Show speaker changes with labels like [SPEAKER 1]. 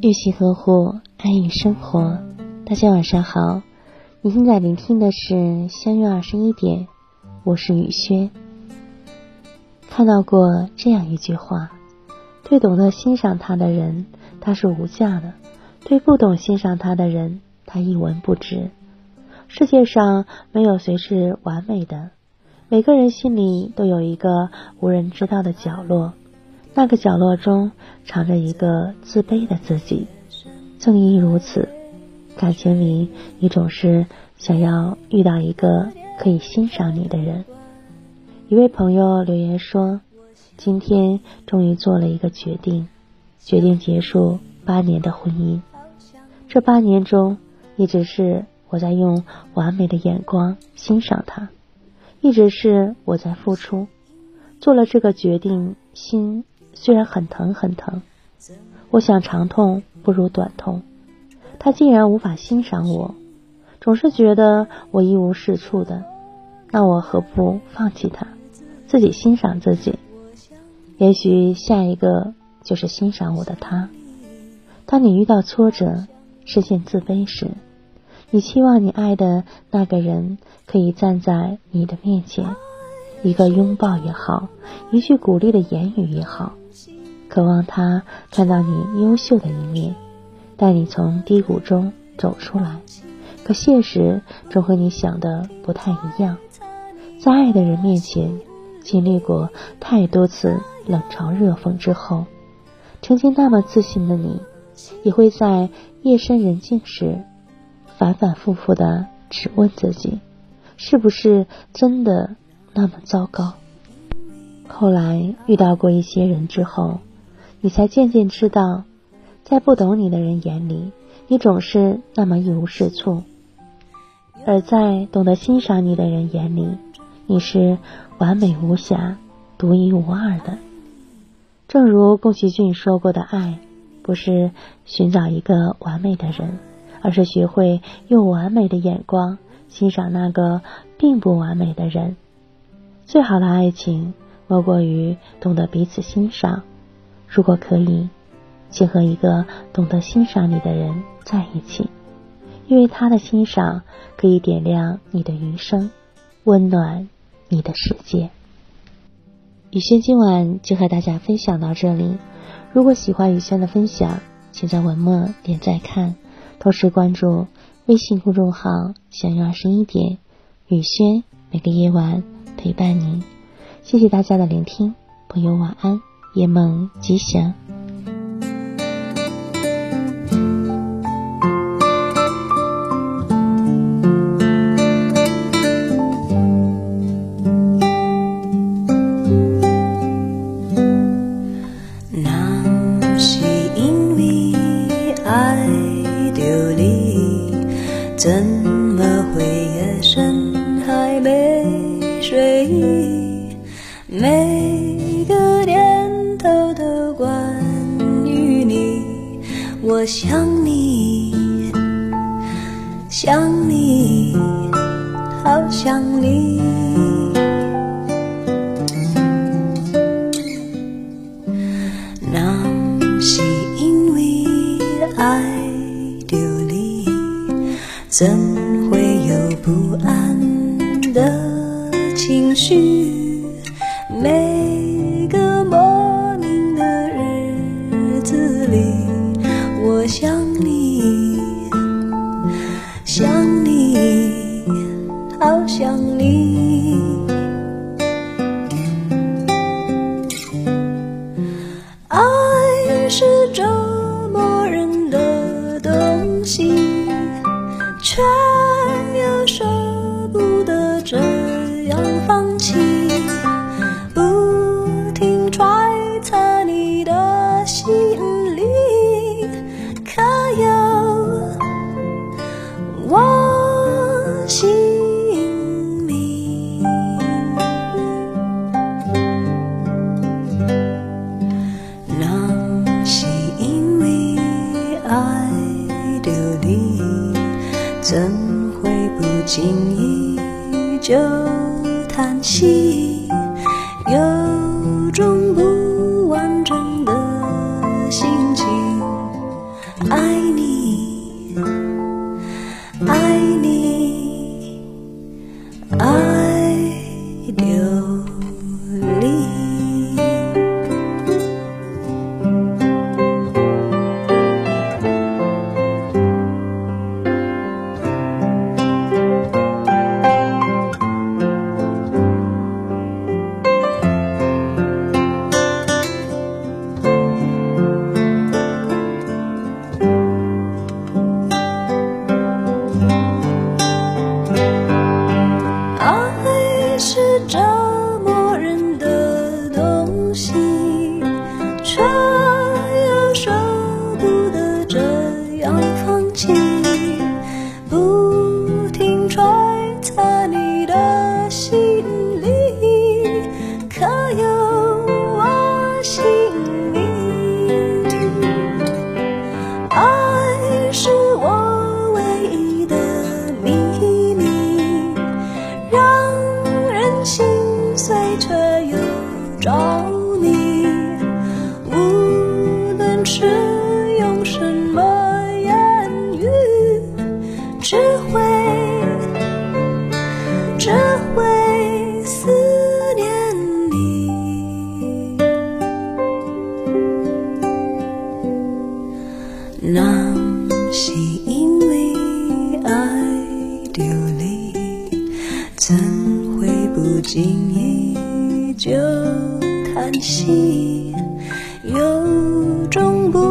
[SPEAKER 1] 用心呵护，爱与生活。大家晚上好，你现在聆听的是相约二十一点，我是雨轩。看到过这样一句话：对懂得欣赏他的人，他是无价的；对不懂欣赏他的人，他一文不值。世界上没有谁是完美的，每个人心里都有一个无人知道的角落，那个角落中藏着一个自卑的自己。正因如此，感情里你总是想要遇到一个可以欣赏你的人。一位朋友留言说：“今天终于做了一个决定，决定结束八年的婚姻。这八年中，一直是……”我在用完美的眼光欣赏他，一直是我在付出。做了这个决定，心虽然很疼很疼。我想长痛不如短痛。他竟然无法欣赏我，总是觉得我一无是处的。那我何不放弃他，自己欣赏自己？也许下一个就是欣赏我的他。当你遇到挫折、深陷自卑时，你期望你爱的那个人可以站在你的面前，一个拥抱也好，一句鼓励的言语也好，渴望他看到你优秀的一面，带你从低谷中走出来。可现实总和你想的不太一样，在爱的人面前经历过太多次冷嘲热讽之后，曾经那么自信的你，也会在夜深人静时。反反复复的质问自己，是不是真的那么糟糕？后来遇到过一些人之后，你才渐渐知道，在不懂你的人眼里，你总是那么一无是处；而在懂得欣赏你的人眼里，你是完美无瑕、独一无二的。正如宫崎骏说过的：“爱不是寻找一个完美的人。”而是学会用完美的眼光欣赏那个并不完美的人。最好的爱情莫过于懂得彼此欣赏。如果可以，请和一个懂得欣赏你的人在一起，因为他的欣赏可以点亮你的余生，温暖你的世界。雨轩今晚就和大家分享到这里。如果喜欢雨轩的分享，请在文末点赞看。同时关注微信公众号“相约二十一点”，雨轩每个夜晚陪伴您。谢谢大家的聆听，朋友晚安，夜梦吉祥。
[SPEAKER 2] 想你，想你，好想你。那是因为爱着你。怎会有不安的情绪？没却又舍不得这样放弃，怎会不经意就叹息？有种不完整的心情，爱你，放弃，不停揣测你的心里，可有我姓名？爱是我唯一的秘密。让人心碎却又着迷。无论是就叹息？有种不